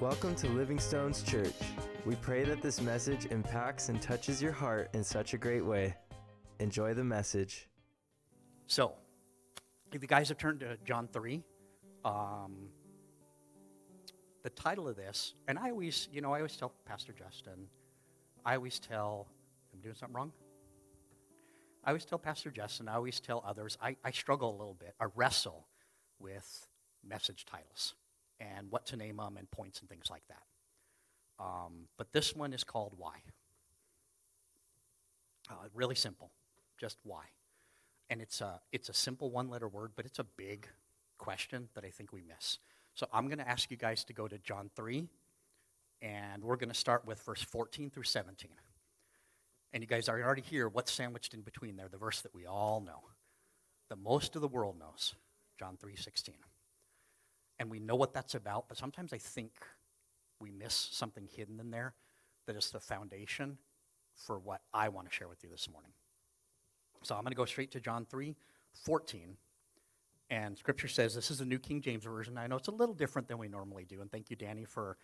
Welcome to Livingstone's Church. We pray that this message impacts and touches your heart in such a great way. Enjoy the message. So, if you guys have turned to John 3, um, the title of this, and I always, you know, I always tell Pastor Justin, I always tell, I'm doing something wrong? I always tell Pastor Justin, I always tell others, I, I struggle a little bit, I wrestle with message titles and what to name them and points and things like that. Um, but this one is called Why. Uh, really simple, just why. And it's a, it's a simple one letter word, but it's a big question that I think we miss. So I'm going to ask you guys to go to John 3, and we're going to start with verse 14 through 17. And you guys are already here. What's sandwiched in between there? The verse that we all know, that most of the world knows, John 3 16. And we know what that's about, but sometimes I think we miss something hidden in there that is the foundation for what I want to share with you this morning. So I'm going to go straight to John 3 14. And scripture says this is the New King James Version. I know it's a little different than we normally do, and thank you, Danny, for,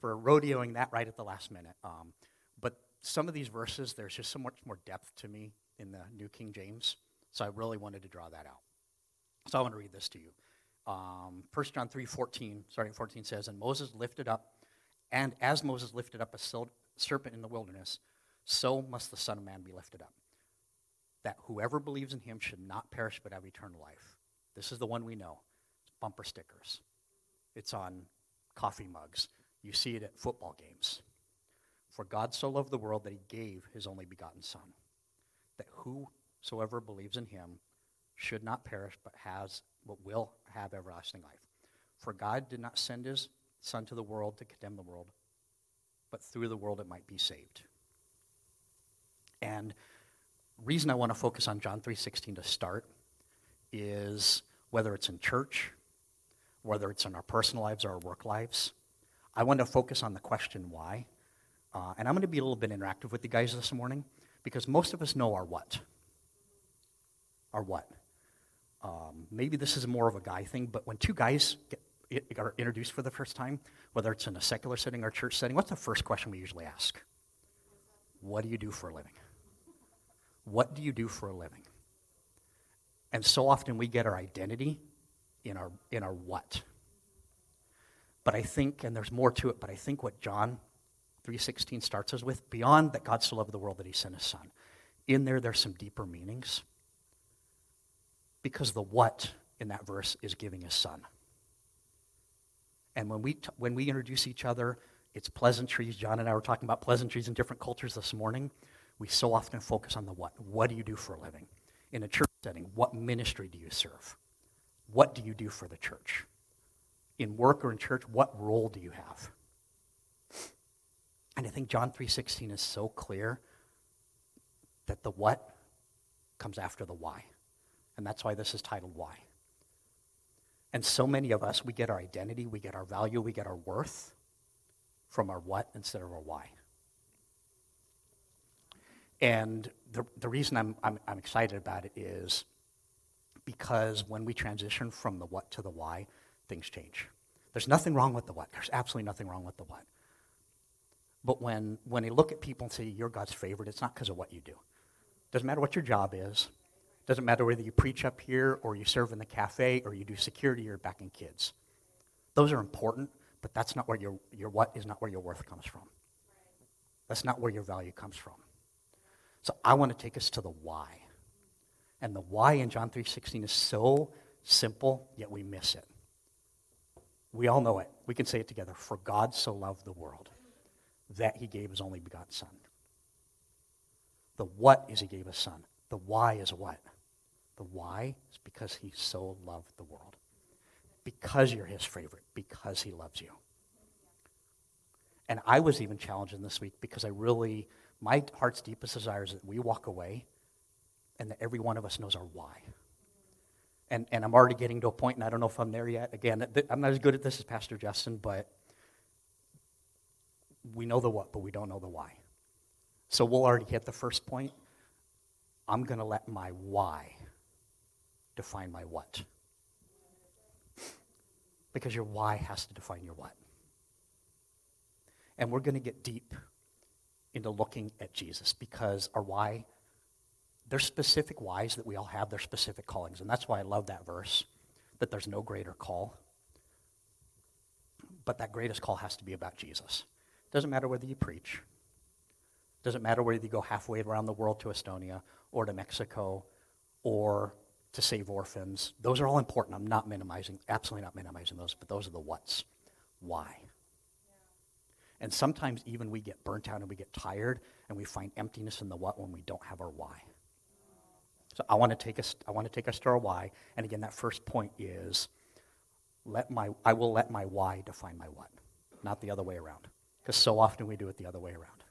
for rodeoing that right at the last minute. Um, but some of these verses, there's just so much more depth to me in the New King James, so I really wanted to draw that out. So I want to read this to you. Um, 1 John 3 14, starting 14 says, And Moses lifted up, and as Moses lifted up a serpent in the wilderness, so must the Son of Man be lifted up, that whoever believes in him should not perish but have eternal life. This is the one we know. It's bumper stickers. It's on coffee mugs. You see it at football games. For God so loved the world that he gave his only begotten Son, that whosoever believes in him should not perish but has but will have everlasting life. For God did not send his Son to the world to condemn the world, but through the world it might be saved. And reason I want to focus on John 3:16 to start is whether it's in church, whether it's in our personal lives or our work lives, I want to focus on the question why. Uh, and I'm going to be a little bit interactive with you guys this morning because most of us know our what. Our what. Um, maybe this is more of a guy thing, but when two guys get, are introduced for the first time, whether it's in a secular setting or church setting, what's the first question we usually ask? What do you do for a living? What do you do for a living? And so often we get our identity in our, in our what. But I think, and there's more to it, but I think what John 3.16 starts us with, beyond that God so loved the world that he sent his son, in there there's some deeper meanings. Because the what in that verse is giving his son. And when we, t- when we introduce each other, it's pleasantries. John and I were talking about pleasantries in different cultures this morning. We so often focus on the what. What do you do for a living? In a church setting, what ministry do you serve? What do you do for the church? In work or in church, what role do you have? And I think John 3:16 is so clear that the what comes after the why. And that's why this is titled Why. And so many of us, we get our identity, we get our value, we get our worth from our what instead of our why. And the, the reason I'm, I'm, I'm excited about it is because when we transition from the what to the why, things change. There's nothing wrong with the what. There's absolutely nothing wrong with the what. But when, when you look at people and say you're God's favorite, it's not because of what you do. Doesn't matter what your job is. Doesn't matter whether you preach up here or you serve in the cafe or you do security or back in kids. Those are important, but that's not where your, your what is not where your worth comes from. That's not where your value comes from. So I want to take us to the why. And the why in John 3:16 is so simple, yet we miss it. We all know it. We can say it together. For God so loved the world that he gave his only begotten son. The what is he gave his son. The why is what? The why is because he so loved the world. Because you're his favorite. Because he loves you. And I was even challenged in this week because I really my heart's deepest desire is that we walk away and that every one of us knows our why. And, and I'm already getting to a point, and I don't know if I'm there yet. Again, I'm not as good at this as Pastor Justin, but we know the what, but we don't know the why. So we'll already hit the first point. I'm going to let my why define my what. Because your why has to define your what. And we're going to get deep into looking at Jesus because our why, there's specific whys that we all have, there's specific callings. And that's why I love that verse that there's no greater call. But that greatest call has to be about Jesus. Doesn't matter whether you preach, doesn't matter whether you go halfway around the world to Estonia or to Mexico or to save orphans. Those are all important. I'm not minimizing, absolutely not minimizing those, but those are the what's. Why? And sometimes even we get burnt out and we get tired and we find emptiness in the what when we don't have our why. So I want to take us I want to take us to our why. And again, that first point is let my I will let my why define my what, not the other way around. Because so often we do it the other way around.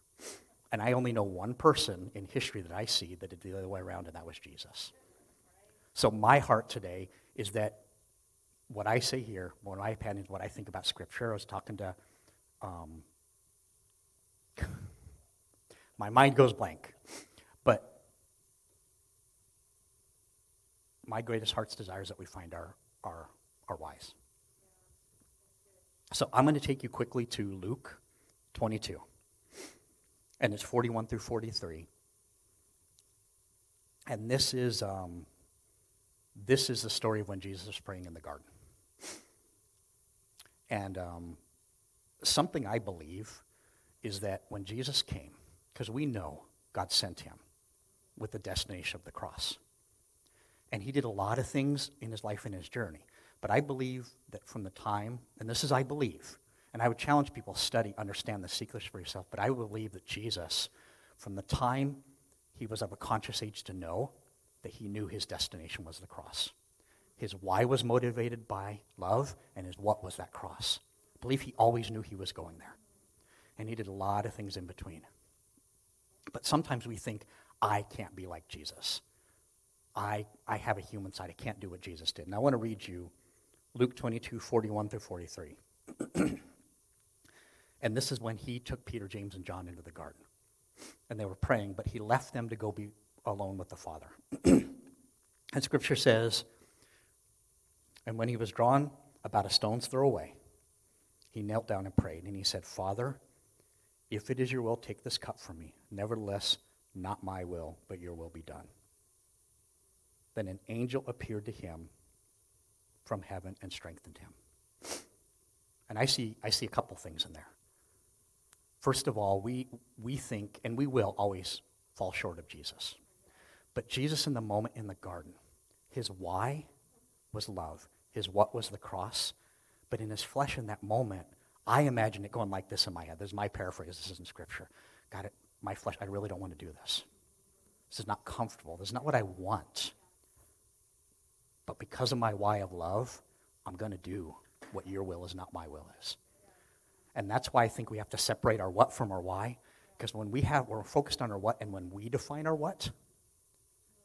And I only know one person in history that I see that did the other way around, and that was Jesus. So my heart today is that what I say here, what my opinion, what I think about Scripture, I was talking to, um, my mind goes blank. But my greatest heart's desire is that we find our, our, our whys. So I'm going to take you quickly to Luke 22 and it's 41 through 43. And this is, um, this is the story of when Jesus was praying in the garden. And um, something I believe is that when Jesus came, because we know God sent him with the destination of the cross. And he did a lot of things in his life and his journey. But I believe that from the time, and this is I believe, and I would challenge people study, understand the secrets for yourself. But I believe that Jesus, from the time he was of a conscious age to know, that he knew his destination was the cross. His why was motivated by love, and his what was that cross. I believe he always knew he was going there. And he did a lot of things in between. But sometimes we think, I can't be like Jesus. I, I have a human side. I can't do what Jesus did. And I want to read you Luke 22, 41 through 43. And this is when he took Peter, James, and John into the garden. And they were praying, but he left them to go be alone with the Father. and scripture says, And when he was drawn about a stone's throw away, he knelt down and prayed. And he said, Father, if it is your will, take this cup from me. Nevertheless, not my will, but your will be done. Then an angel appeared to him from heaven and strengthened him. And I see, I see a couple things in there. First of all, we, we think, and we will always fall short of Jesus. But Jesus in the moment in the garden, his why was love, his what was the cross. But in his flesh in that moment, I imagine it going like this in my head. This is my paraphrase, this isn't scripture. God, it, my flesh, I really don't want to do this. This is not comfortable. This is not what I want. But because of my why of love, I'm going to do what your will is, not my will is. And that's why I think we have to separate our what from our why. Because when we have, we're focused on our what, and when we define our what,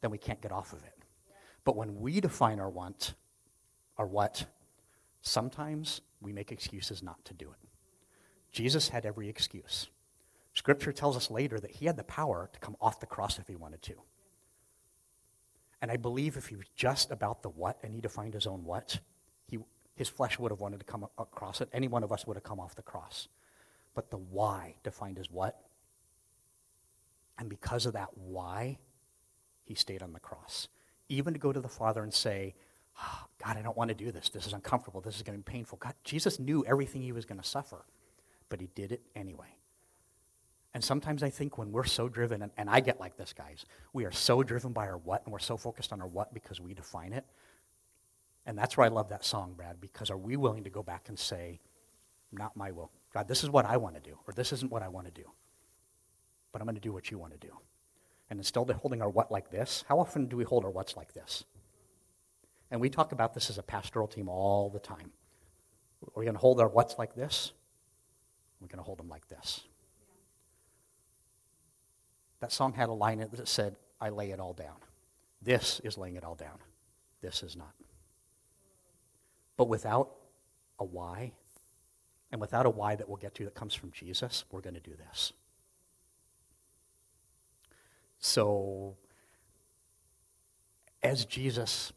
then we can't get off of it. But when we define our want, our what, sometimes we make excuses not to do it. Jesus had every excuse. Scripture tells us later that he had the power to come off the cross if he wanted to. And I believe if he was just about the what and he defined his own what, he, his flesh would have wanted to come across it. Any one of us would have come off the cross. But the why defined as what? And because of that why, he stayed on the cross. Even to go to the Father and say, oh, God, I don't want to do this. This is uncomfortable. This is going to be painful. God, Jesus knew everything he was going to suffer, but he did it anyway. And sometimes I think when we're so driven, and, and I get like this, guys, we are so driven by our what, and we're so focused on our what because we define it, and that's where I love that song, Brad, because are we willing to go back and say, not my will? God, this is what I want to do, or this isn't what I want to do. But I'm going to do what you want to do. And instead of holding our what like this, how often do we hold our what's like this? And we talk about this as a pastoral team all the time. We're going to hold our what's like this. We're going to hold them like this. That song had a line in it that said, I lay it all down. This is laying it all down. This is not. But without a why, and without a why that we'll get to that comes from Jesus, we're going to do this. So, as Jesus,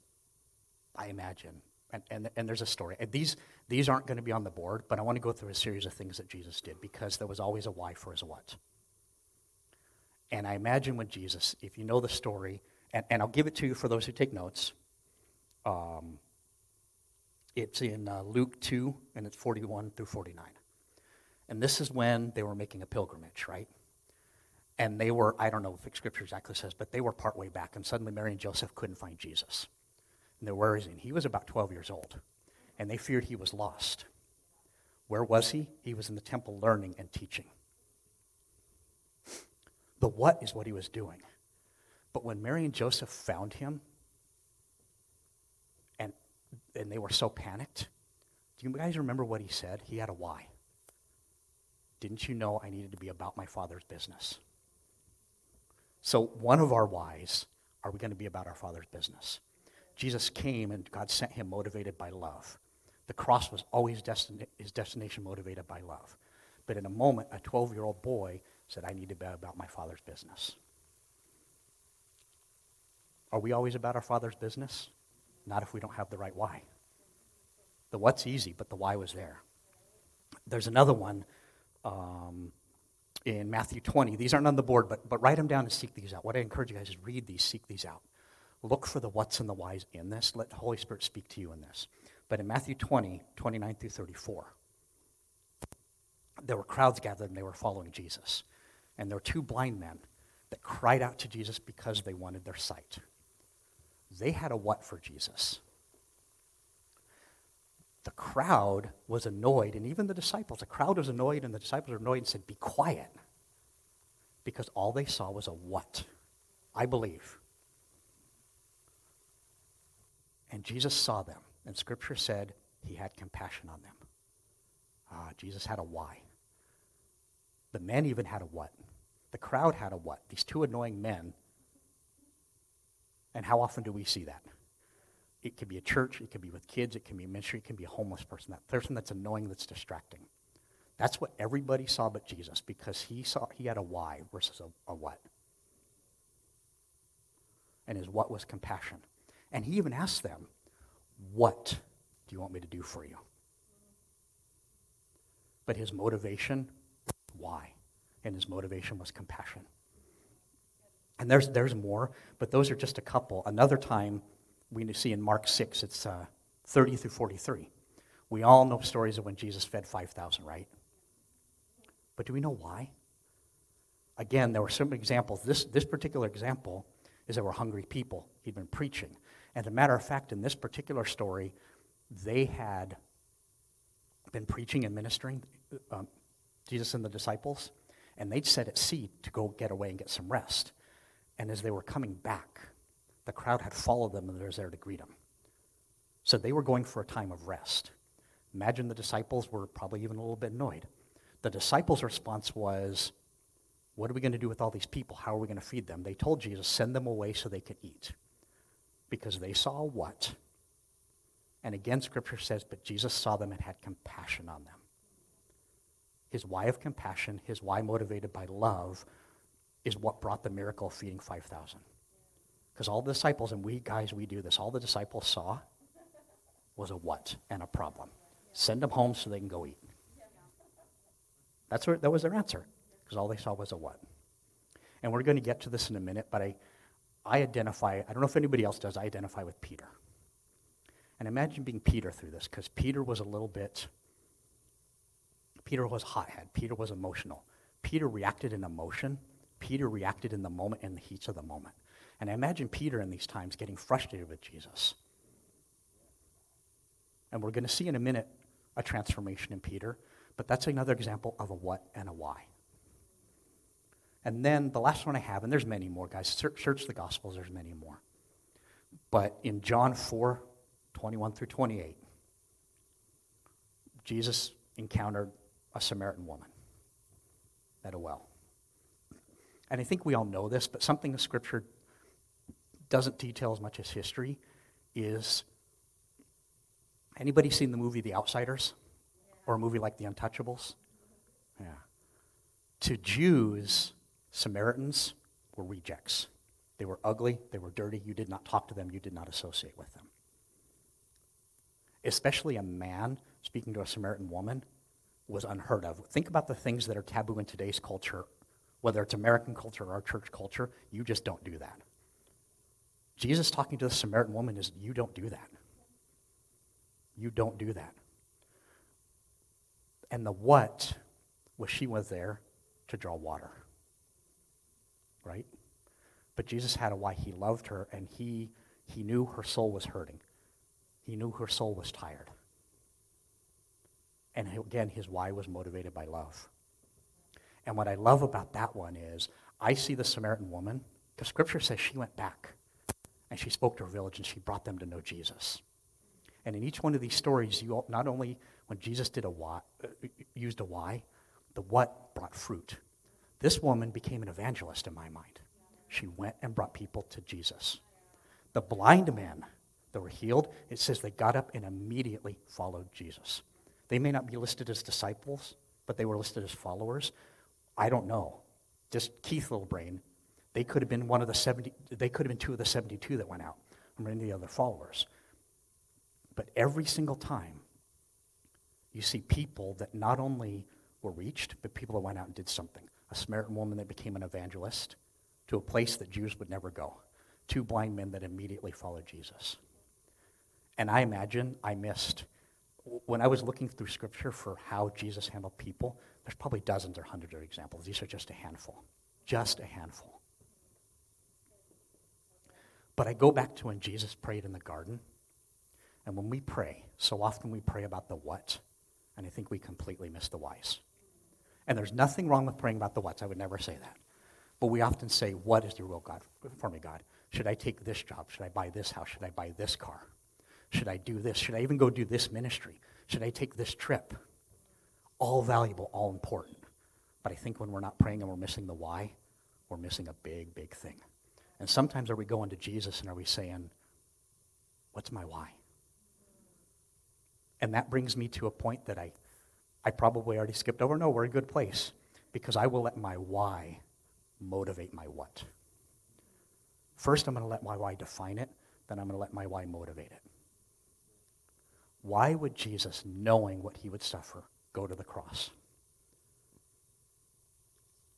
I imagine, And, and, and there's a story. And these, these aren't going to be on the board, but I want to go through a series of things that Jesus did because there was always a why for his what. And I imagine when Jesus, if you know the story, and, and I'll give it to you for those who take notes. Um, it's in uh, Luke 2, and it's 41 through 49. And this is when they were making a pilgrimage, right? And they were, I don't know if scripture exactly says, but they were partway back, and suddenly Mary and Joseph couldn't find Jesus. And they're, where is he? he was about 12 years old, and they feared he was lost. Where was he? He was in the temple learning and teaching. The what is what he was doing. But when Mary and Joseph found him, and, and they were so panicked, do you guys remember what he said? He had a why. Didn't you know I needed to be about my father's business? So, one of our whys are we going to be about our father's business? Jesus came and God sent him motivated by love. The cross was always destin- his destination motivated by love. But in a moment, a 12 year old boy said, I need to be about my father's business. Are we always about our father's business? Not if we don't have the right why. The what's easy, but the why was there. There's another one um, in Matthew 20. These aren't on the board, but, but write them down and seek these out. What I encourage you guys is read these, seek these out. Look for the what's and the whys in this. Let the Holy Spirit speak to you in this. But in Matthew 20, 29 through 34, there were crowds gathered and they were following Jesus. And there were two blind men that cried out to Jesus because they wanted their sight. They had a what for Jesus? The crowd was annoyed, and even the disciples, the crowd was annoyed, and the disciples were annoyed and said, Be quiet. Because all they saw was a what? I believe. And Jesus saw them, and Scripture said he had compassion on them. Ah, Jesus had a why. The men even had a what. The crowd had a what. These two annoying men. And how often do we see that? It could be a church, it could be with kids, it can be a ministry, it can be a homeless person, that person that's annoying, that's distracting. That's what everybody saw but Jesus because he saw he had a why versus a, a what. And his what was compassion. And he even asked them, What do you want me to do for you? But his motivation, why? And his motivation was compassion. And there's, there's more, but those are just a couple. Another time, we see in Mark 6, it's uh, 30 through 43. We all know stories of when Jesus fed 5,000, right? But do we know why? Again, there were some examples. This, this particular example is there were hungry people. He'd been preaching. And as a matter of fact, in this particular story, they had been preaching and ministering, um, Jesus and the disciples, and they'd set at sea to go get away and get some rest. And as they were coming back, the crowd had followed them and were there to greet them. So they were going for a time of rest. Imagine the disciples were probably even a little bit annoyed. The disciples' response was, What are we going to do with all these people? How are we going to feed them? They told Jesus, Send them away so they could eat because they saw what? And again, Scripture says, but Jesus saw them and had compassion on them. His why of compassion, his why motivated by love, is what brought the miracle of feeding 5,000. Because all the disciples, and we guys, we do this, all the disciples saw was a what and a problem. Send them home so they can go eat. That's what, that was their answer, because all they saw was a what. And we're going to get to this in a minute, but I, I identify, I don't know if anybody else does, I identify with Peter. And imagine being Peter through this, because Peter was a little bit, Peter was hothead. Peter was emotional. Peter reacted in emotion. Peter reacted in the moment, in the heat of the moment. And I imagine Peter in these times getting frustrated with Jesus. And we're going to see in a minute a transformation in Peter, but that's another example of a what and a why. And then the last one I have, and there's many more, guys. Search the Gospels, there's many more. But in John 4 21 through 28, Jesus encountered a Samaritan woman at a well. And I think we all know this, but something the scripture doesn't detail as much as history is anybody seen the movie The Outsiders? Or a movie like The Untouchables? Yeah. To Jews, Samaritans were rejects. They were ugly, they were dirty, you did not talk to them, you did not associate with them. especially a man speaking to a Samaritan woman, was unheard of. Think about the things that are taboo in today's culture, whether it's American culture or our church culture. You just don't do that. Jesus talking to the Samaritan woman is, you don't do that. You don't do that. And the what was she was there to draw water. Right? But Jesus had a why. He loved her and he, he knew her soul was hurting. He knew her soul was tired. And again, his why was motivated by love. And what I love about that one is I see the Samaritan woman, because scripture says she went back and she spoke to her village and she brought them to know Jesus. And in each one of these stories, you not only when Jesus did a why, uh, used a why, the what brought fruit. This woman became an evangelist in my mind. She went and brought people to Jesus. The blind men that were healed, it says they got up and immediately followed Jesus. They may not be listed as disciples, but they were listed as followers. I don't know. Just Keith Littlebrain, they could have been one of the 70, they could have been two of the 72 that went out, or any of the other followers. But every single time, you see people that not only were reached, but people that went out and did something. A Samaritan woman that became an evangelist to a place that Jews would never go. Two blind men that immediately followed Jesus. And I imagine I missed, when I was looking through scripture for how Jesus handled people, there's probably dozens or hundreds of examples. These are just a handful. Just a handful. But I go back to when Jesus prayed in the garden. And when we pray, so often we pray about the what, and I think we completely miss the whys. And there's nothing wrong with praying about the whats. I would never say that. But we often say, What is your will, God, for me, God? Should I take this job? Should I buy this house? Should I buy this car? Should I do this? Should I even go do this ministry? Should I take this trip? All valuable, all important. But I think when we're not praying and we're missing the why, we're missing a big, big thing. And sometimes are we going to Jesus and are we saying, What's my why? And that brings me to a point that I, I probably already skipped over. No, we're a good place because I will let my why motivate my what. First, I'm going to let my why define it, then I'm going to let my why motivate it. Why would Jesus, knowing what he would suffer, go to the cross?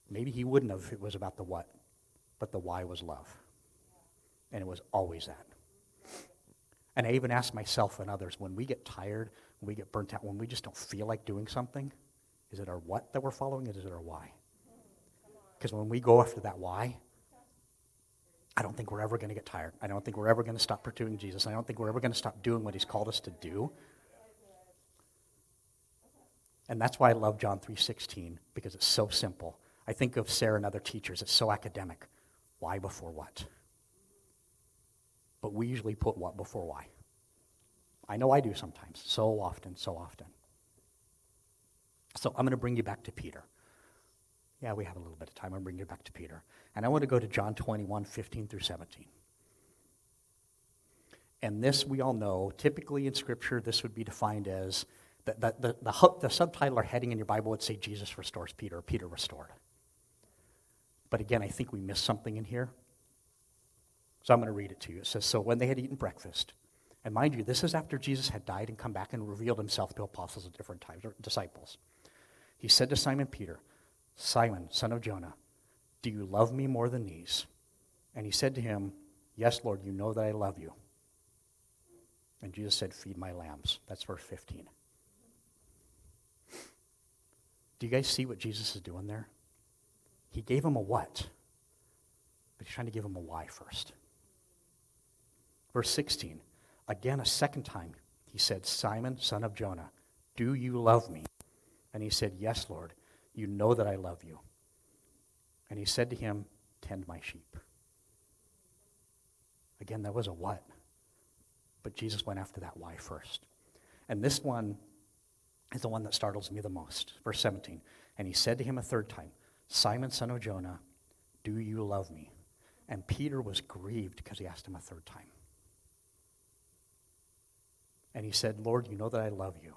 Maybe he wouldn't have if it was about the what, but the why was love. And it was always that. And I even ask myself and others when we get tired, when we get burnt out, when we just don't feel like doing something, is it our what that we're following? or Is it our why? Because when we go after that why, I don't think we're ever going to get tired. I don't think we're ever going to stop pursuing Jesus. I don't think we're ever going to stop doing what he's called us to do. And that's why I love John 3:16 because it's so simple. I think of Sarah and other teachers, it's so academic. Why before what? But we usually put what before why. I know I do sometimes, so often, so often. So I'm going to bring you back to Peter. Yeah, we have a little bit of time. I'm going to bring you back to Peter. And I want to go to John 21, 15 through 17. And this, we all know, typically in Scripture, this would be defined as the, the, the, the, the subtitle or heading in your Bible would say Jesus restores Peter, Peter restored. But again, I think we missed something in here. So I'm going to read it to you. It says, So when they had eaten breakfast, and mind you, this is after Jesus had died and come back and revealed himself to apostles at different times, or disciples. He said to Simon Peter, Simon, son of Jonah, do you love me more than these? And he said to him, Yes, Lord, you know that I love you. And Jesus said, Feed my lambs. That's verse 15. Do you guys see what Jesus is doing there? He gave him a what, but he's trying to give him a why first. Verse 16, again, a second time, he said, Simon, son of Jonah, do you love me? And he said, Yes, Lord, you know that I love you. And he said to him, Tend my sheep. Again, that was a what. But Jesus went after that why first. And this one is the one that startles me the most. Verse 17. And he said to him a third time, Simon, son of Jonah, do you love me? And Peter was grieved because he asked him a third time. And he said, Lord, you know that I love you.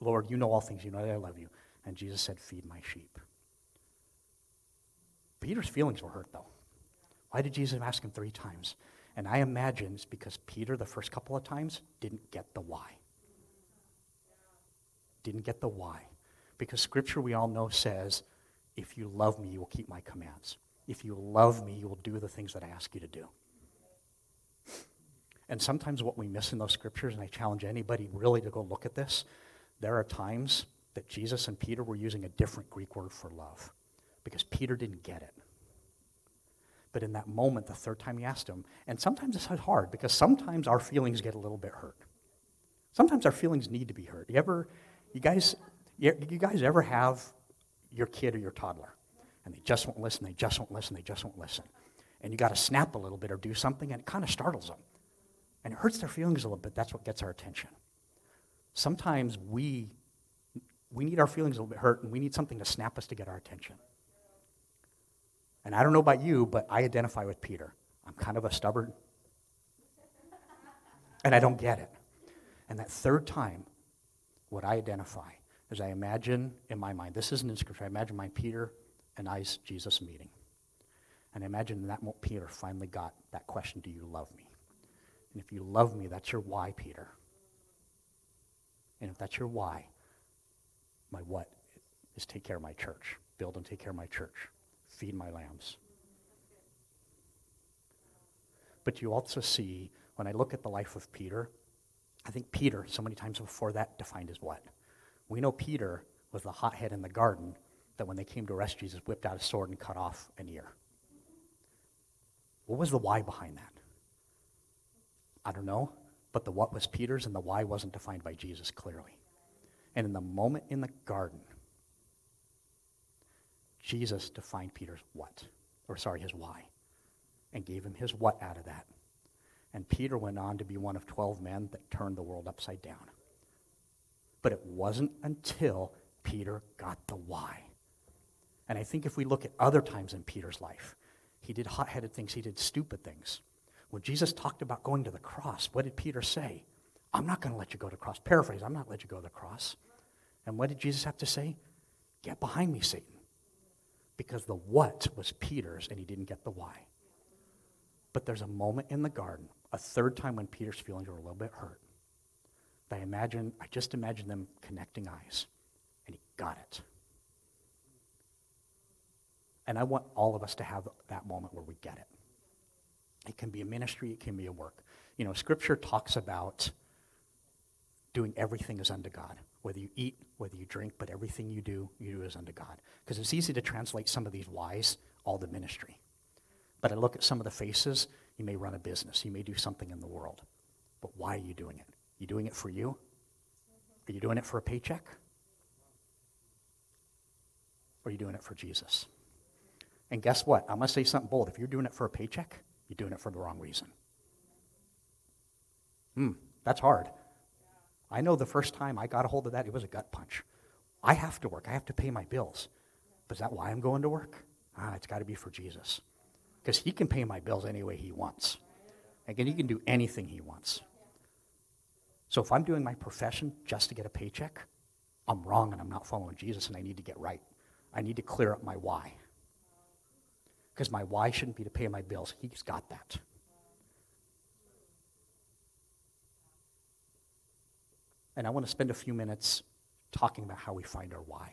Lord, you know all things. You know that I love you. And Jesus said, Feed my sheep. Peter's feelings were hurt, though. Why did Jesus ask him three times? And I imagine it's because Peter, the first couple of times, didn't get the why. didn't get the why. Because scripture, we all know, says, if you love me, you will keep my commands. If you love me, you will do the things that I ask you to do. And sometimes what we miss in those scriptures, and I challenge anybody really to go look at this, there are times that Jesus and Peter were using a different Greek word for love because Peter didn't get it. But in that moment, the third time he asked him, and sometimes it's hard because sometimes our feelings get a little bit hurt. Sometimes our feelings need to be hurt. You ever, you guys, you, you guys ever have your kid or your toddler, and they just won't listen, they just won't listen, they just won't listen, and you got to snap a little bit or do something, and it kind of startles them, and it hurts their feelings a little bit. That's what gets our attention. Sometimes we we need our feelings a little bit hurt, and we need something to snap us to get our attention. And I don't know about you, but I identify with Peter. I'm kind of a stubborn, and I don't get it. And that third time, what I identify is I imagine in my mind, this isn't in scripture, I imagine my Peter and I's Jesus meeting. And I imagine that Peter finally got that question Do you love me? And if you love me, that's your why, Peter. And if that's your why, my what is take care of my church, build and take care of my church, feed my lambs. But you also see, when I look at the life of Peter, I think Peter, so many times before that, defined as what? We know Peter was the hothead in the garden that when they came to arrest Jesus, whipped out a sword and cut off an ear. What was the why behind that? I don't know, but the what was Peter's and the why wasn't defined by Jesus clearly. And in the moment in the garden, Jesus defined Peter's what, or sorry, his why, and gave him his what out of that. And Peter went on to be one of 12 men that turned the world upside down. But it wasn't until Peter got the why. And I think if we look at other times in Peter's life, he did hot headed things, he did stupid things. When Jesus talked about going to the cross, what did Peter say? I'm not going to let you go to the cross. Paraphrase, I'm not let you go to the cross. And what did Jesus have to say? Get behind me, Satan. Because the what was Peter's and he didn't get the why. But there's a moment in the garden a third time when Peter's feelings were a little bit hurt. I imagine, I just imagine them connecting eyes, and he got it. And I want all of us to have that moment where we get it. It can be a ministry, it can be a work. You know, Scripture talks about doing everything as unto God. Whether you eat, whether you drink, but everything you do, you do as unto God. Because it's easy to translate some of these whys all the ministry. But I look at some of the faces, you may run a business, you may do something in the world. But why are you doing it? You doing it for you? Are you doing it for a paycheck? Or are you doing it for Jesus? And guess what? I'm going to say something bold. If you're doing it for a paycheck, you're doing it for the wrong reason. Hmm, that's hard. I know the first time I got a hold of that, it was a gut punch. I have to work, I have to pay my bills. But is that why I'm going to work? Ah, it's got to be for Jesus because he can pay my bills any way he wants. Again, he can do anything he wants. So if I'm doing my profession just to get a paycheck, I'm wrong and I'm not following Jesus and I need to get right. I need to clear up my why. Because my why shouldn't be to pay my bills. He's got that. And I want to spend a few minutes talking about how we find our why.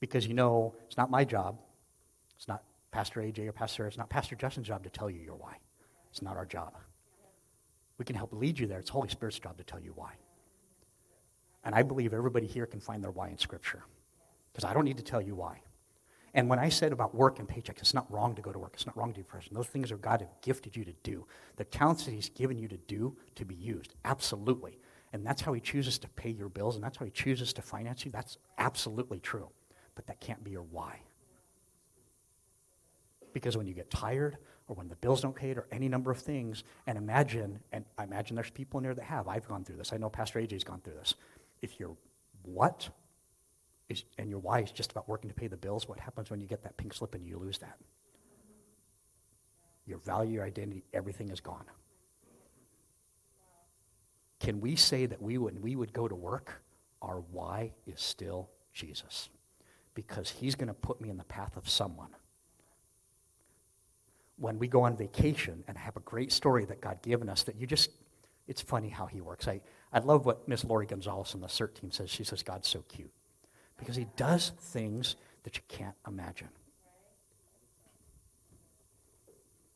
Because you know, it's not my job, it's not Pastor AJ or Pastor, it's not Pastor Justin's job to tell you your why. It's not our job. We can help lead you there. It's Holy Spirit's job to tell you why. And I believe everybody here can find their why in Scripture. Because I don't need to tell you why. And when I said about work and paycheck, it's not wrong to go to work. It's not wrong to do profession. Those things are God have gifted you to do. The talents that He's given you to do to be used. Absolutely. And that's how He chooses to pay your bills, and that's how He chooses to finance you. That's absolutely true. But that can't be your why. Because when you get tired or when the bills don't pay it or any number of things, and imagine, and I imagine there's people in there that have. I've gone through this. I know Pastor AJ's gone through this. If your what is, and your why is just about working to pay the bills, what happens when you get that pink slip and you lose that? Your value, your identity, everything is gone. Can we say that we would, we would go to work, our why is still Jesus? Because he's going to put me in the path of someone when we go on vacation and have a great story that God given us that you just, it's funny how he works. I, I love what Miss Lori Gonzalez on the CERT team says. She says, God's so cute because he does things that you can't imagine.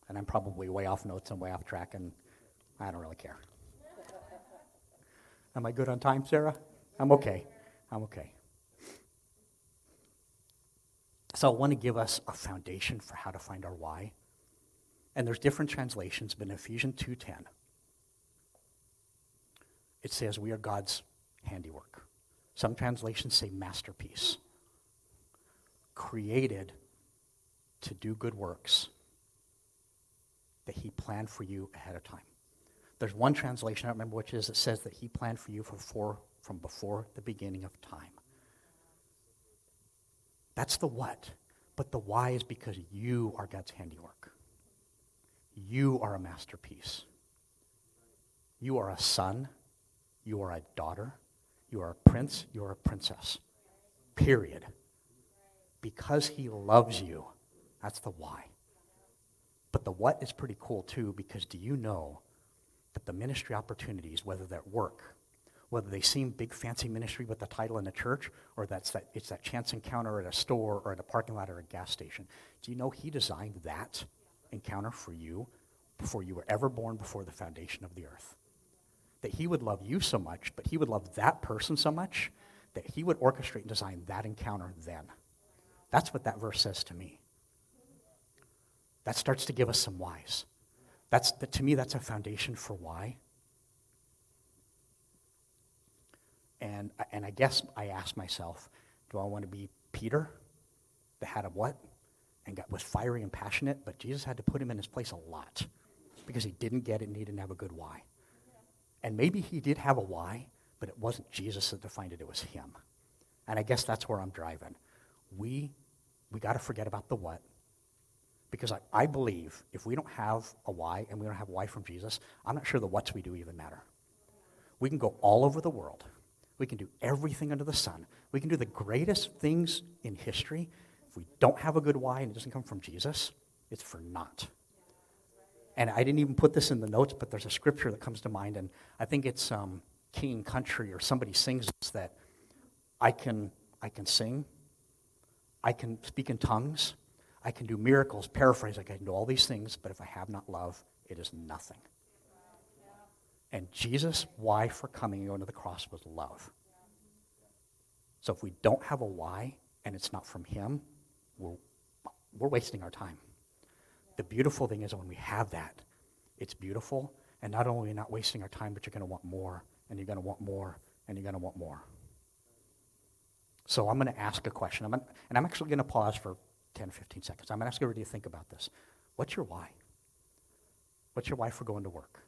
And I'm probably way off notes and way off track, and I don't really care. Am I good on time, Sarah? I'm okay. I'm okay. So I want to give us a foundation for how to find our why. And there's different translations, but in Ephesians 2:10, it says we are God's handiwork. Some translations say masterpiece. Created to do good works that he planned for you ahead of time. There's one translation, I don't remember which is, that says that he planned for you from before the beginning of time. That's the what. But the why is because you are God's handiwork. You are a masterpiece. You are a son. You are a daughter. You are a prince. You are a princess. Period. Because he loves you. That's the why. But the what is pretty cool too, because do you know that the ministry opportunities, whether that work, whether they seem big fancy ministry with the title in the church, or that's that it's that chance encounter at a store or at a parking lot or a gas station, do you know he designed that encounter for you before you were ever born before the foundation of the earth? That he would love you so much, but he would love that person so much that he would orchestrate and design that encounter then. That's what that verse says to me. That starts to give us some whys. That's, to me, that's a foundation for why. And, and I guess I asked myself, do I want to be Peter, that had a what, and got, was fiery and passionate, but Jesus had to put him in his place a lot because he didn't get it and he didn't have a good why. And maybe he did have a why, but it wasn't Jesus that defined it, it was him. And I guess that's where I'm driving. We, we got to forget about the what because I, I believe if we don't have a why and we don't have a why from Jesus, I'm not sure the whats we do even matter. We can go all over the world. We can do everything under the sun. We can do the greatest things in history. If we don't have a good why and it doesn't come from Jesus, it's for naught. And I didn't even put this in the notes, but there's a scripture that comes to mind, and I think it's um, King Country or somebody sings this that I can, I can sing, I can speak in tongues, I can do miracles, paraphrase, I can do all these things, but if I have not love, it is nothing. And Jesus' why for coming and going to the cross was love. So if we don't have a why and it's not from Him, we're, we're wasting our time. The beautiful thing is when we have that, it's beautiful. And not only are you not wasting our time, but you're going to want more, and you're going to want more, and you're going to want more. So I'm going to ask a question. I'm gonna, and I'm actually going to pause for 10, 15 seconds. I'm going to ask everybody to think about this. What's your why? What's your why for going to work?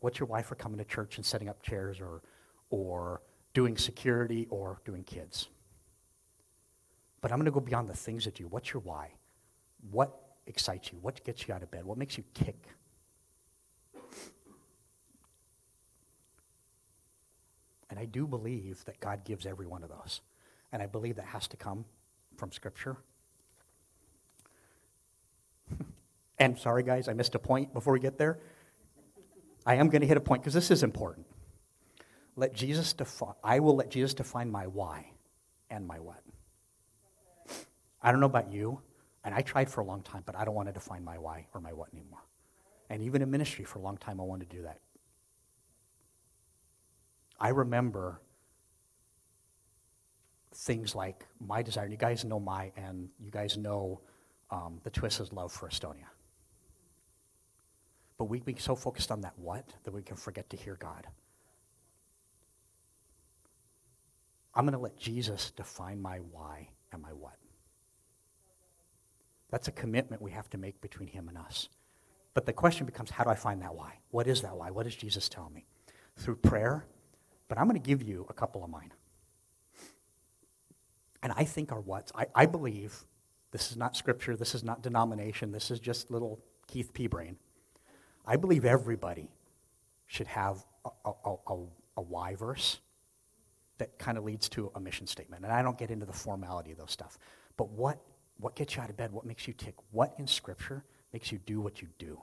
What's your why for coming to church and setting up chairs or, or doing security or doing kids? But I'm going to go beyond the things that you. What's your why? What excites you? What gets you out of bed? What makes you tick? And I do believe that God gives every one of those. And I believe that has to come from Scripture. and sorry, guys, I missed a point before we get there. I am going to hit a point because this is important. Let Jesus define, I will let Jesus define my why and my what. I don't know about you, and I tried for a long time, but I don't want to define my why or my what anymore. And even in ministry for a long time, I wanted to do that. I remember things like my desire. and You guys know my, and you guys know um, the Twists' love for Estonia. But we be so focused on that what that we can forget to hear God. I'm going to let Jesus define my why and my what. That's a commitment we have to make between him and us. But the question becomes how do I find that why? What is that why? What does Jesus tell me? Through prayer. But I'm going to give you a couple of mine. And I think our what I, I believe, this is not scripture, this is not denomination, this is just little Keith P. Brain. I believe everybody should have a, a, a, a why verse that kind of leads to a mission statement. And I don't get into the formality of those stuff. But what, what gets you out of bed? What makes you tick? What in Scripture makes you do what you do?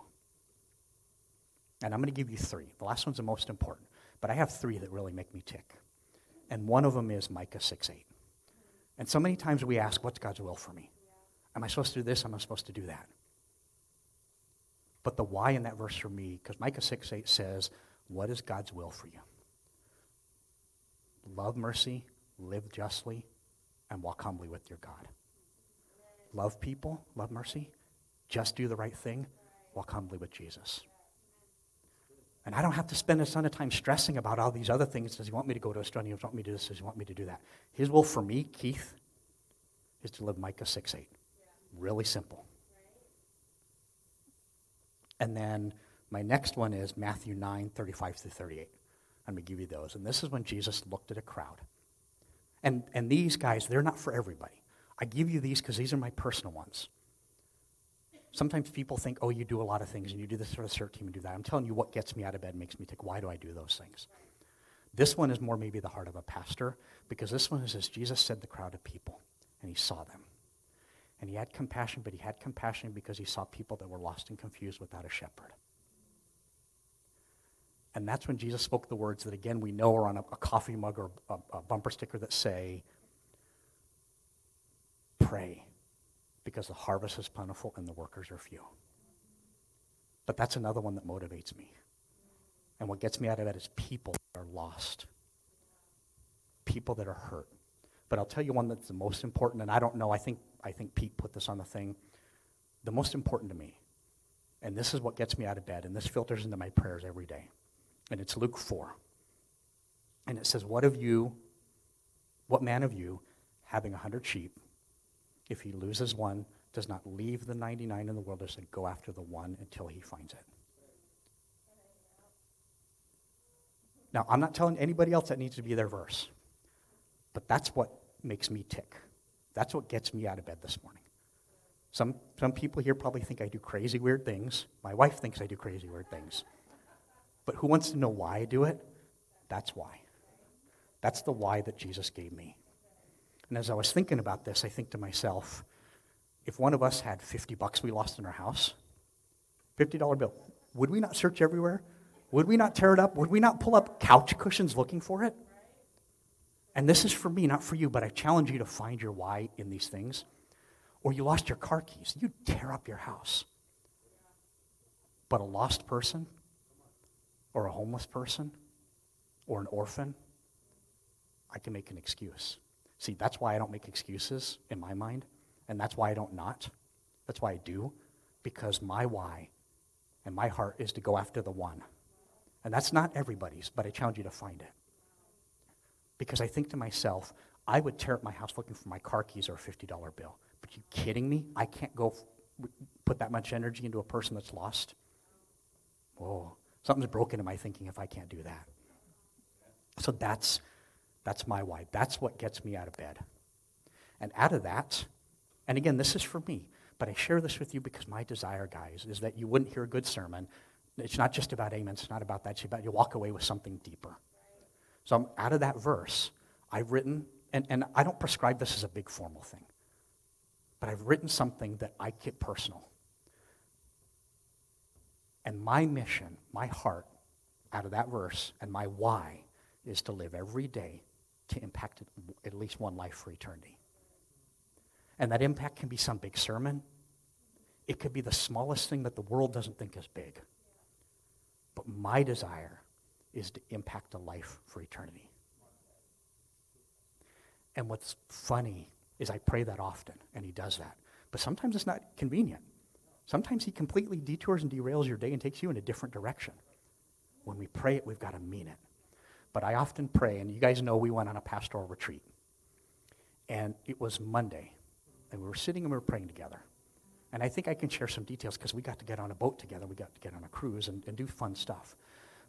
And I'm going to give you three. The last one's the most important. but I have three that really make me tick. And one of them is Micah 6 8. And so many times we ask, What's God's will for me? Am I supposed to do this? Am I supposed to do that? But the why in that verse for me, because Micah 6 8 says, What is God's will for you? Love mercy, live justly, and walk humbly with your God. Love people, love mercy, just do the right thing, walk humbly with Jesus. And I don't have to spend a ton of time stressing about all these other things. Does he want me to go to Australia? Does he want me to do this? Does he want me to do that? His will for me, Keith, is to live Micah 6 8. Really simple. And then my next one is Matthew 9 35 through 38. I'm going to give you those. And this is when Jesus looked at a crowd. And, and these guys, they're not for everybody. I give you these because these are my personal ones. Sometimes people think, oh, you do a lot of things and you do this for the CERT team and do that. I'm telling you what gets me out of bed makes me think, why do I do those things? This one is more maybe the heart of a pastor because this one is as Jesus said the crowd of people and he saw them. And he had compassion, but he had compassion because he saw people that were lost and confused without a shepherd. And that's when Jesus spoke the words that, again, we know are on a, a coffee mug or a, a bumper sticker that say, Pray, because the harvest is plentiful and the workers are few. But that's another one that motivates me. And what gets me out of that is people that are lost, people that are hurt. But I'll tell you one that's the most important, and I don't know, I think, I think Pete put this on the thing. The most important to me, and this is what gets me out of bed, and this filters into my prayers every day and it's Luke 4. And it says, What of you, what man of you, having a hundred sheep, if he loses one, does not leave the 99 in the wilderness and go after the one until he finds it? Now, I'm not telling anybody else that needs to be their verse, but that's what makes me tick. That's what gets me out of bed this morning. Some, some people here probably think I do crazy, weird things. My wife thinks I do crazy, weird things. But who wants to know why I do it? That's why. That's the why that Jesus gave me. And as I was thinking about this, I think to myself, if one of us had 50 bucks we lost in our house, $50 bill, would we not search everywhere? Would we not tear it up? Would we not pull up couch cushions looking for it? And this is for me, not for you, but I challenge you to find your why in these things. Or you lost your car keys, you tear up your house. But a lost person or a homeless person or an orphan, I can make an excuse. See, that's why I don't make excuses in my mind, and that's why I don't not. That's why I do, because my why and my heart is to go after the one. And that's not everybody's, but I challenge you to find it. Because I think to myself, I would tear up my house looking for my car keys or a $50 bill. But you kidding me? I can't go f- put that much energy into a person that's lost. Whoa. Something's broken in my thinking if I can't do that. So that's, that's my why. That's what gets me out of bed. And out of that, and again, this is for me, but I share this with you because my desire, guys, is that you wouldn't hear a good sermon. It's not just about amen. It's not about that. It's about you walk away with something deeper. So I'm out of that verse. I've written, and, and I don't prescribe this as a big formal thing, but I've written something that I get personal. And my mission, my heart, out of that verse, and my why is to live every day to impact at least one life for eternity. And that impact can be some big sermon. It could be the smallest thing that the world doesn't think is big. But my desire is to impact a life for eternity. And what's funny is I pray that often, and he does that. But sometimes it's not convenient. Sometimes he completely detours and derails your day and takes you in a different direction. When we pray it, we've got to mean it. But I often pray, and you guys know we went on a pastoral retreat. And it was Monday, and we were sitting and we were praying together. And I think I can share some details because we got to get on a boat together, we got to get on a cruise and, and do fun stuff.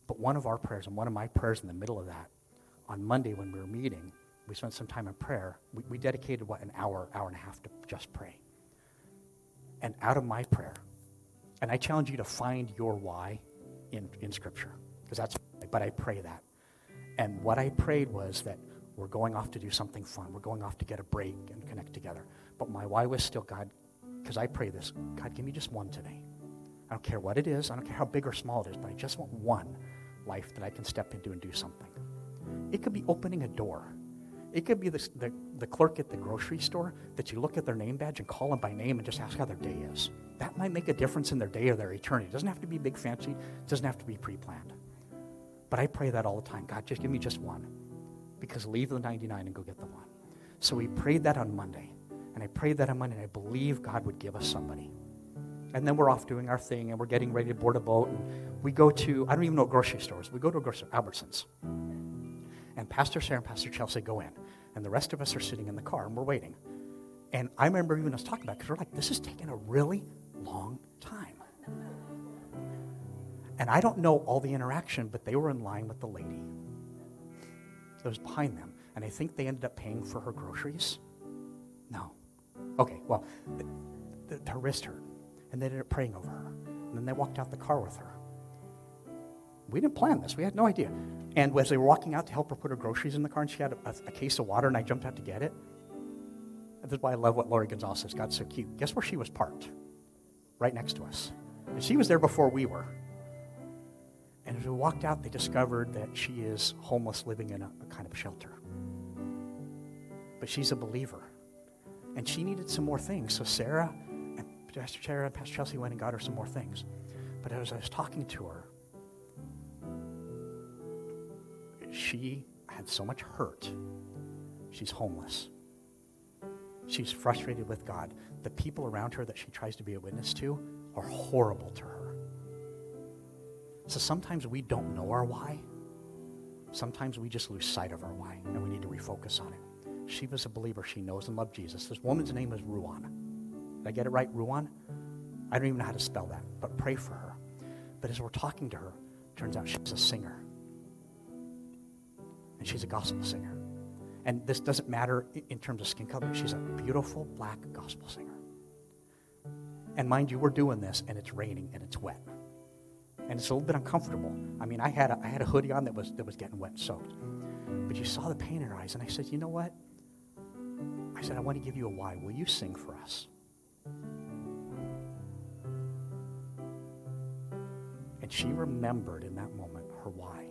But one of our prayers, and one of my prayers in the middle of that, on Monday when we were meeting, we spent some time in prayer. We, we dedicated, what, an hour, hour and a half to just pray and out of my prayer. And I challenge you to find your why in, in Scripture, because that's, but I pray that. And what I prayed was that we're going off to do something fun. We're going off to get a break and connect together. But my why was still, God, because I pray this, God, give me just one today. I don't care what it is. I don't care how big or small it is, but I just want one life that I can step into and do something. It could be opening a door. It could be the, the, the, clerk at the grocery store that you look at their name badge and call them by name and just ask how their day is. That might make a difference in their day or their eternity. It doesn't have to be big fancy, it doesn't have to be pre planned. But I pray that all the time God, just give me just one. Because leave the 99 and go get the one. So we prayed that on Monday. And I prayed that on Monday, and I believe God would give us somebody. And then we're off doing our thing, and we're getting ready to board a boat. And we go to, I don't even know grocery stores. We go to a grocery, Albertsons. And Pastor Sarah and Pastor Chelsea go in. And the rest of us are sitting in the car, and we're waiting. And I remember even us talking about because we're like, this is taking a really long time. And I don't know all the interaction, but they were in line with the lady that was behind them. And I think they ended up paying for her groceries. No. Okay, well, the, her wrist hurt. And they ended up praying over her. And then they walked out the car with her. We didn't plan this. We had no idea. And as they were walking out to help her put her groceries in the car, and she had a, a case of water, and I jumped out to get it. This is why I love what Lori Gonzalez says. God's so cute. Guess where she was parked? Right next to us. And she was there before we were. And as we walked out, they discovered that she is homeless, living in a, a kind of shelter. But she's a believer. And she needed some more things. So Sarah and Pastor Sarah and Pastor Chelsea went and got her some more things. But as I was talking to her, she had so much hurt. She's homeless. She's frustrated with God. The people around her that she tries to be a witness to are horrible to her. So sometimes we don't know our why. Sometimes we just lose sight of our why, and we need to refocus on it. She was a believer. She knows and loved Jesus. This woman's name is Ruan. Did I get it right, Ruan? I don't even know how to spell that, but pray for her. But as we're talking to her, turns out she's a singer. And she's a gospel singer. And this doesn't matter in terms of skin color. She's a beautiful black gospel singer. And mind you, we're doing this, and it's raining and it's wet and it's a little bit uncomfortable. I mean, I had a, I had a hoodie on that was that was getting wet and soaked. But you saw the pain in her eyes, and I said, you know what? I said, I want to give you a why. Will you sing for us? And she remembered in that moment her why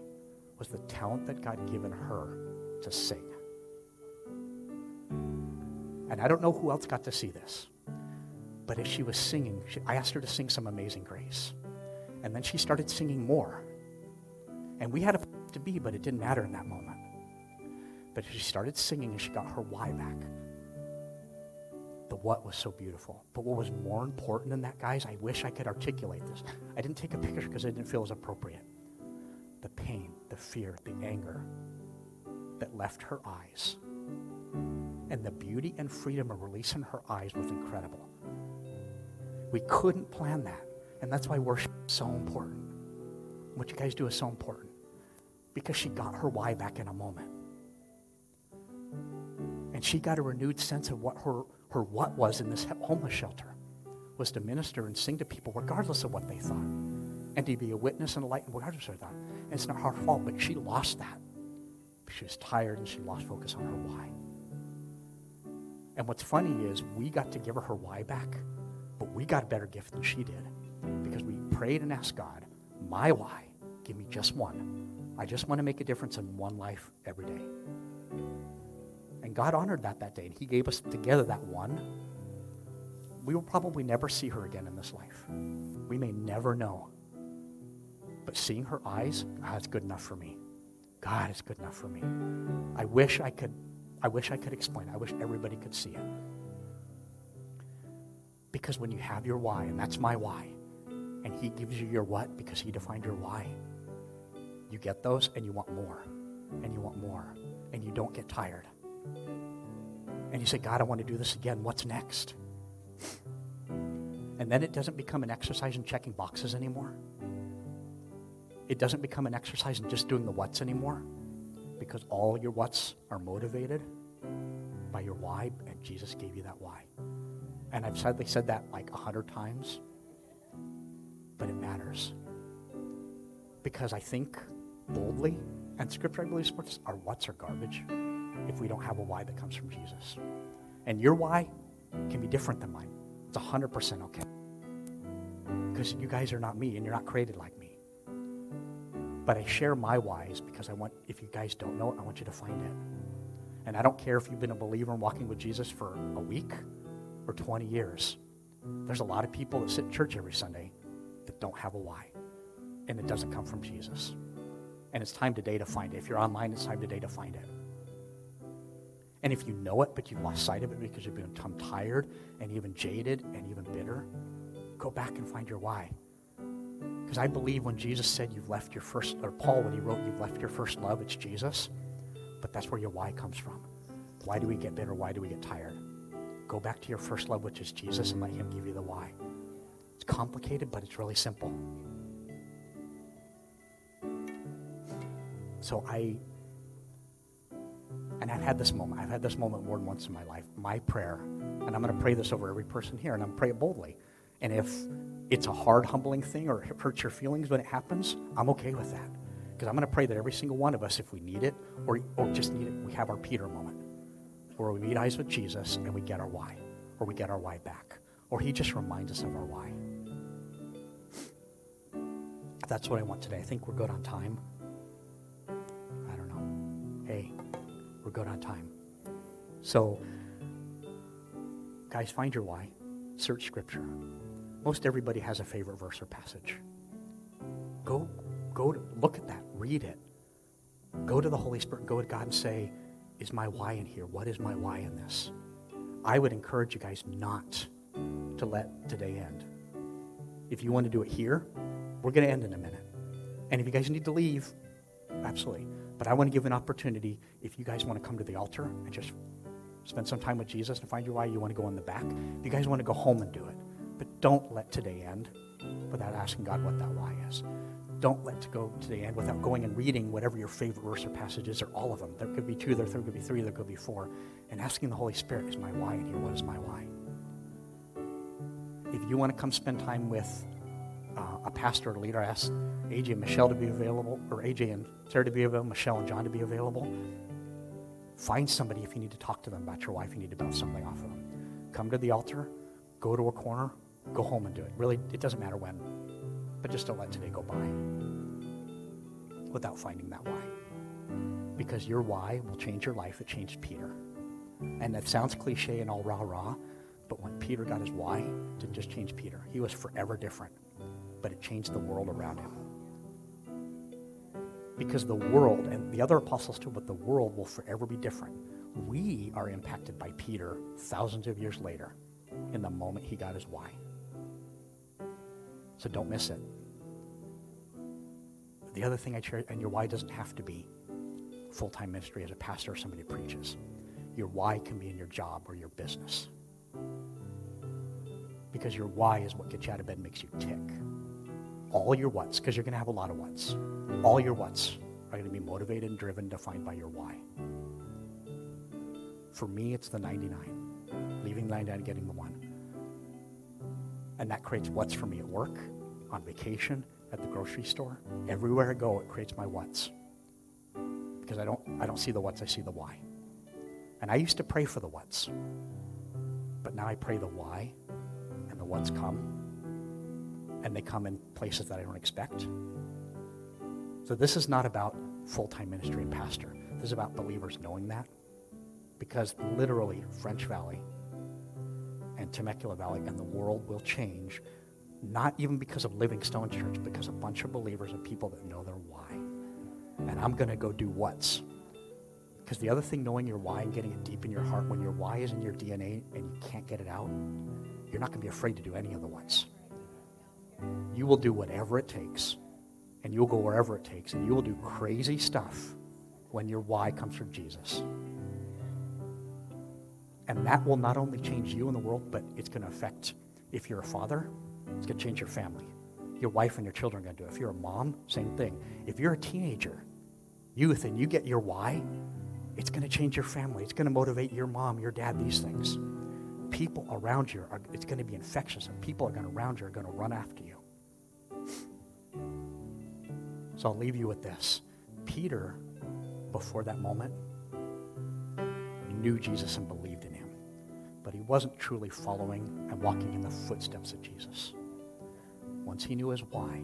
was the talent that God given her to sing. And I don't know who else got to see this, but as she was singing, she, I asked her to sing some Amazing Grace. And then she started singing more. And we had a to be, but it didn't matter in that moment. But she started singing and she got her why back. The what was so beautiful. But what was more important than that, guys, I wish I could articulate this. I didn't take a picture because I didn't feel it was appropriate. The pain, the fear, the anger that left her eyes. And the beauty and freedom of releasing her eyes was incredible. We couldn't plan that. And that's why worship is so important. What you guys do is so important. Because she got her why back in a moment. And she got a renewed sense of what her, her what was in this homeless shelter was to minister and sing to people regardless of what they thought. And to be a witness and a light regardless of that. And it's not her fault, but she lost that. She was tired and she lost focus on her why. And what's funny is we got to give her her why back, but we got a better gift than she did prayed and asked God, my why, give me just one. I just want to make a difference in one life every day. And God honored that that day, and He gave us together that one. We will probably never see her again in this life. We may never know. But seeing her eyes, God, it's good enough for me. God, it's good enough for me. I wish I could, I wish I could explain. I wish everybody could see it. Because when you have your why, and that's my why, and He gives you your what because He defined your why. You get those and you want more, and you want more, and you don't get tired. And you say, God, I want to do this again. What's next? And then it doesn't become an exercise in checking boxes anymore. It doesn't become an exercise in just doing the what's anymore because all your what's are motivated by your why, and Jesus gave you that why. And I've sadly said that like a hundred times but it matters. Because I think boldly, and Scripture, I believe, supports our what's are garbage if we don't have a why that comes from Jesus. And your why can be different than mine. It's 100% okay. Because you guys are not me and you're not created like me. But I share my whys because I want, if you guys don't know it, I want you to find it. And I don't care if you've been a believer and walking with Jesus for a week or 20 years. There's a lot of people that sit in church every Sunday that don't have a why. And it doesn't come from Jesus. And it's time today to find it. If you're online, it's time today to find it. And if you know it, but you've lost sight of it because you've become tired and even jaded and even bitter, go back and find your why. Because I believe when Jesus said you've left your first, or Paul, when he wrote you've left your first love, it's Jesus. But that's where your why comes from. Why do we get bitter? Why do we get tired? Go back to your first love, which is Jesus, and let him give you the why. Complicated, but it's really simple. So I and I've had this moment. I've had this moment more than once in my life. My prayer, and I'm going to pray this over every person here, and I'm going to pray it boldly. And if it's a hard, humbling thing or it hurts your feelings when it happens, I'm okay with that. Because I'm going to pray that every single one of us, if we need it or, or just need it, we have our Peter moment where we meet eyes with Jesus and we get our why, or we get our why back, or he just reminds us of our why. That's what I want today. I think we're good on time. I don't know. Hey, we're good on time. So, guys, find your why. Search Scripture. Most everybody has a favorite verse or passage. Go, go to, look at that. Read it. Go to the Holy Spirit. Go to God and say, "Is my why in here? What is my why in this?" I would encourage you guys not to let today end. If you want to do it here, we're going to end in a minute. And if you guys need to leave, absolutely. But I want to give an opportunity if you guys want to come to the altar and just spend some time with Jesus and find your why, you want to go in the back. If you guys want to go home and do it. But don't let today end without asking God what that why is. Don't let to go today end without going and reading whatever your favorite verse or passage is, or all of them. There could be two, there could be three, there could be four. And asking the Holy Spirit, is my why in here? What is my why? If you want to come spend time with uh, a pastor or leader, asked AJ and Michelle to be available, or AJ and Sarah to be available, Michelle and John to be available. Find somebody if you need to talk to them about your wife, you need to bounce something off of them. Come to the altar, go to a corner, go home and do it. Really, it doesn't matter when, but just don't let today go by without finding that why. Because your why will change your life. It changed Peter. And that sounds cliche and all rah rah, but when Peter got his why, it didn't just change Peter. He was forever different but it changed the world around him. Because the world, and the other apostles too, but the world will forever be different. We are impacted by Peter thousands of years later in the moment he got his why. So don't miss it. The other thing I share, and your why doesn't have to be full time ministry as a pastor or somebody preaches. Your why can be in your job or your business. Because your why is what gets you out of bed and makes you tick all your what's, because you're going to have a lot of what's, all your what's are going to be motivated and driven, defined by your why. For me, it's the 99, leaving the 99 and getting the one. And that creates what's for me at work, on vacation, at the grocery store. Everywhere I go, it creates my what's. Because I don't, I don't see the what's, I see the why. And I used to pray for the what's. But now I pray the why, and the what's come and they come in places that I don't expect. So this is not about full time ministry and pastor. This is about believers knowing that. Because literally, French Valley and Temecula Valley and the world will change, not even because of Livingstone Church, because a bunch of believers and people that know their why. And I'm going to go do what's. Because the other thing, knowing your why and getting it deep in your heart, when your why is in your DNA and you can't get it out, you're not going to be afraid to do any of the what's. You will do whatever it takes, and you'll go wherever it takes, and you will do crazy stuff when your why comes from Jesus. And that will not only change you in the world, but it's going to affect, if you're a father, it's going to change your family. Your wife and your children are going to do it. If you're a mom, same thing. If you're a teenager, youth, and you get your why, it's going to change your family. It's going to motivate your mom, your dad, these things people around you are, it's going to be infectious, and people are going around you are going to run after you. So I'll leave you with this. Peter, before that moment, knew Jesus and believed in him, but he wasn't truly following and walking in the footsteps of Jesus. Once he knew his why,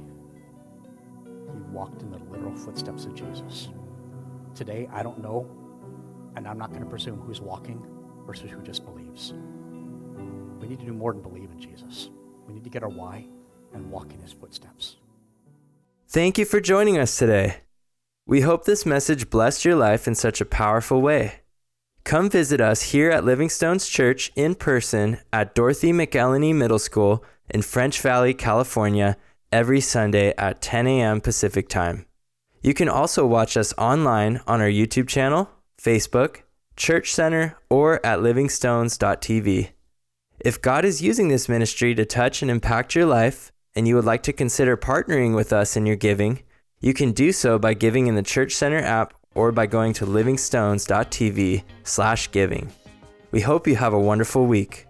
he walked in the literal footsteps of Jesus. Today, I don't know, and I'm not going to presume who's walking versus who just believes. We need to do more than believe in Jesus. We need to get our why and walk in his footsteps. Thank you for joining us today. We hope this message blessed your life in such a powerful way. Come visit us here at Living Stones Church in person at Dorothy McElhinney Middle School in French Valley, California, every Sunday at 10 a.m. Pacific Time. You can also watch us online on our YouTube channel, Facebook, Church Center, or at livingstones.tv. If God is using this ministry to touch and impact your life, and you would like to consider partnering with us in your giving, you can do so by giving in the Church Center app or by going to livingstones.tv/giving. We hope you have a wonderful week.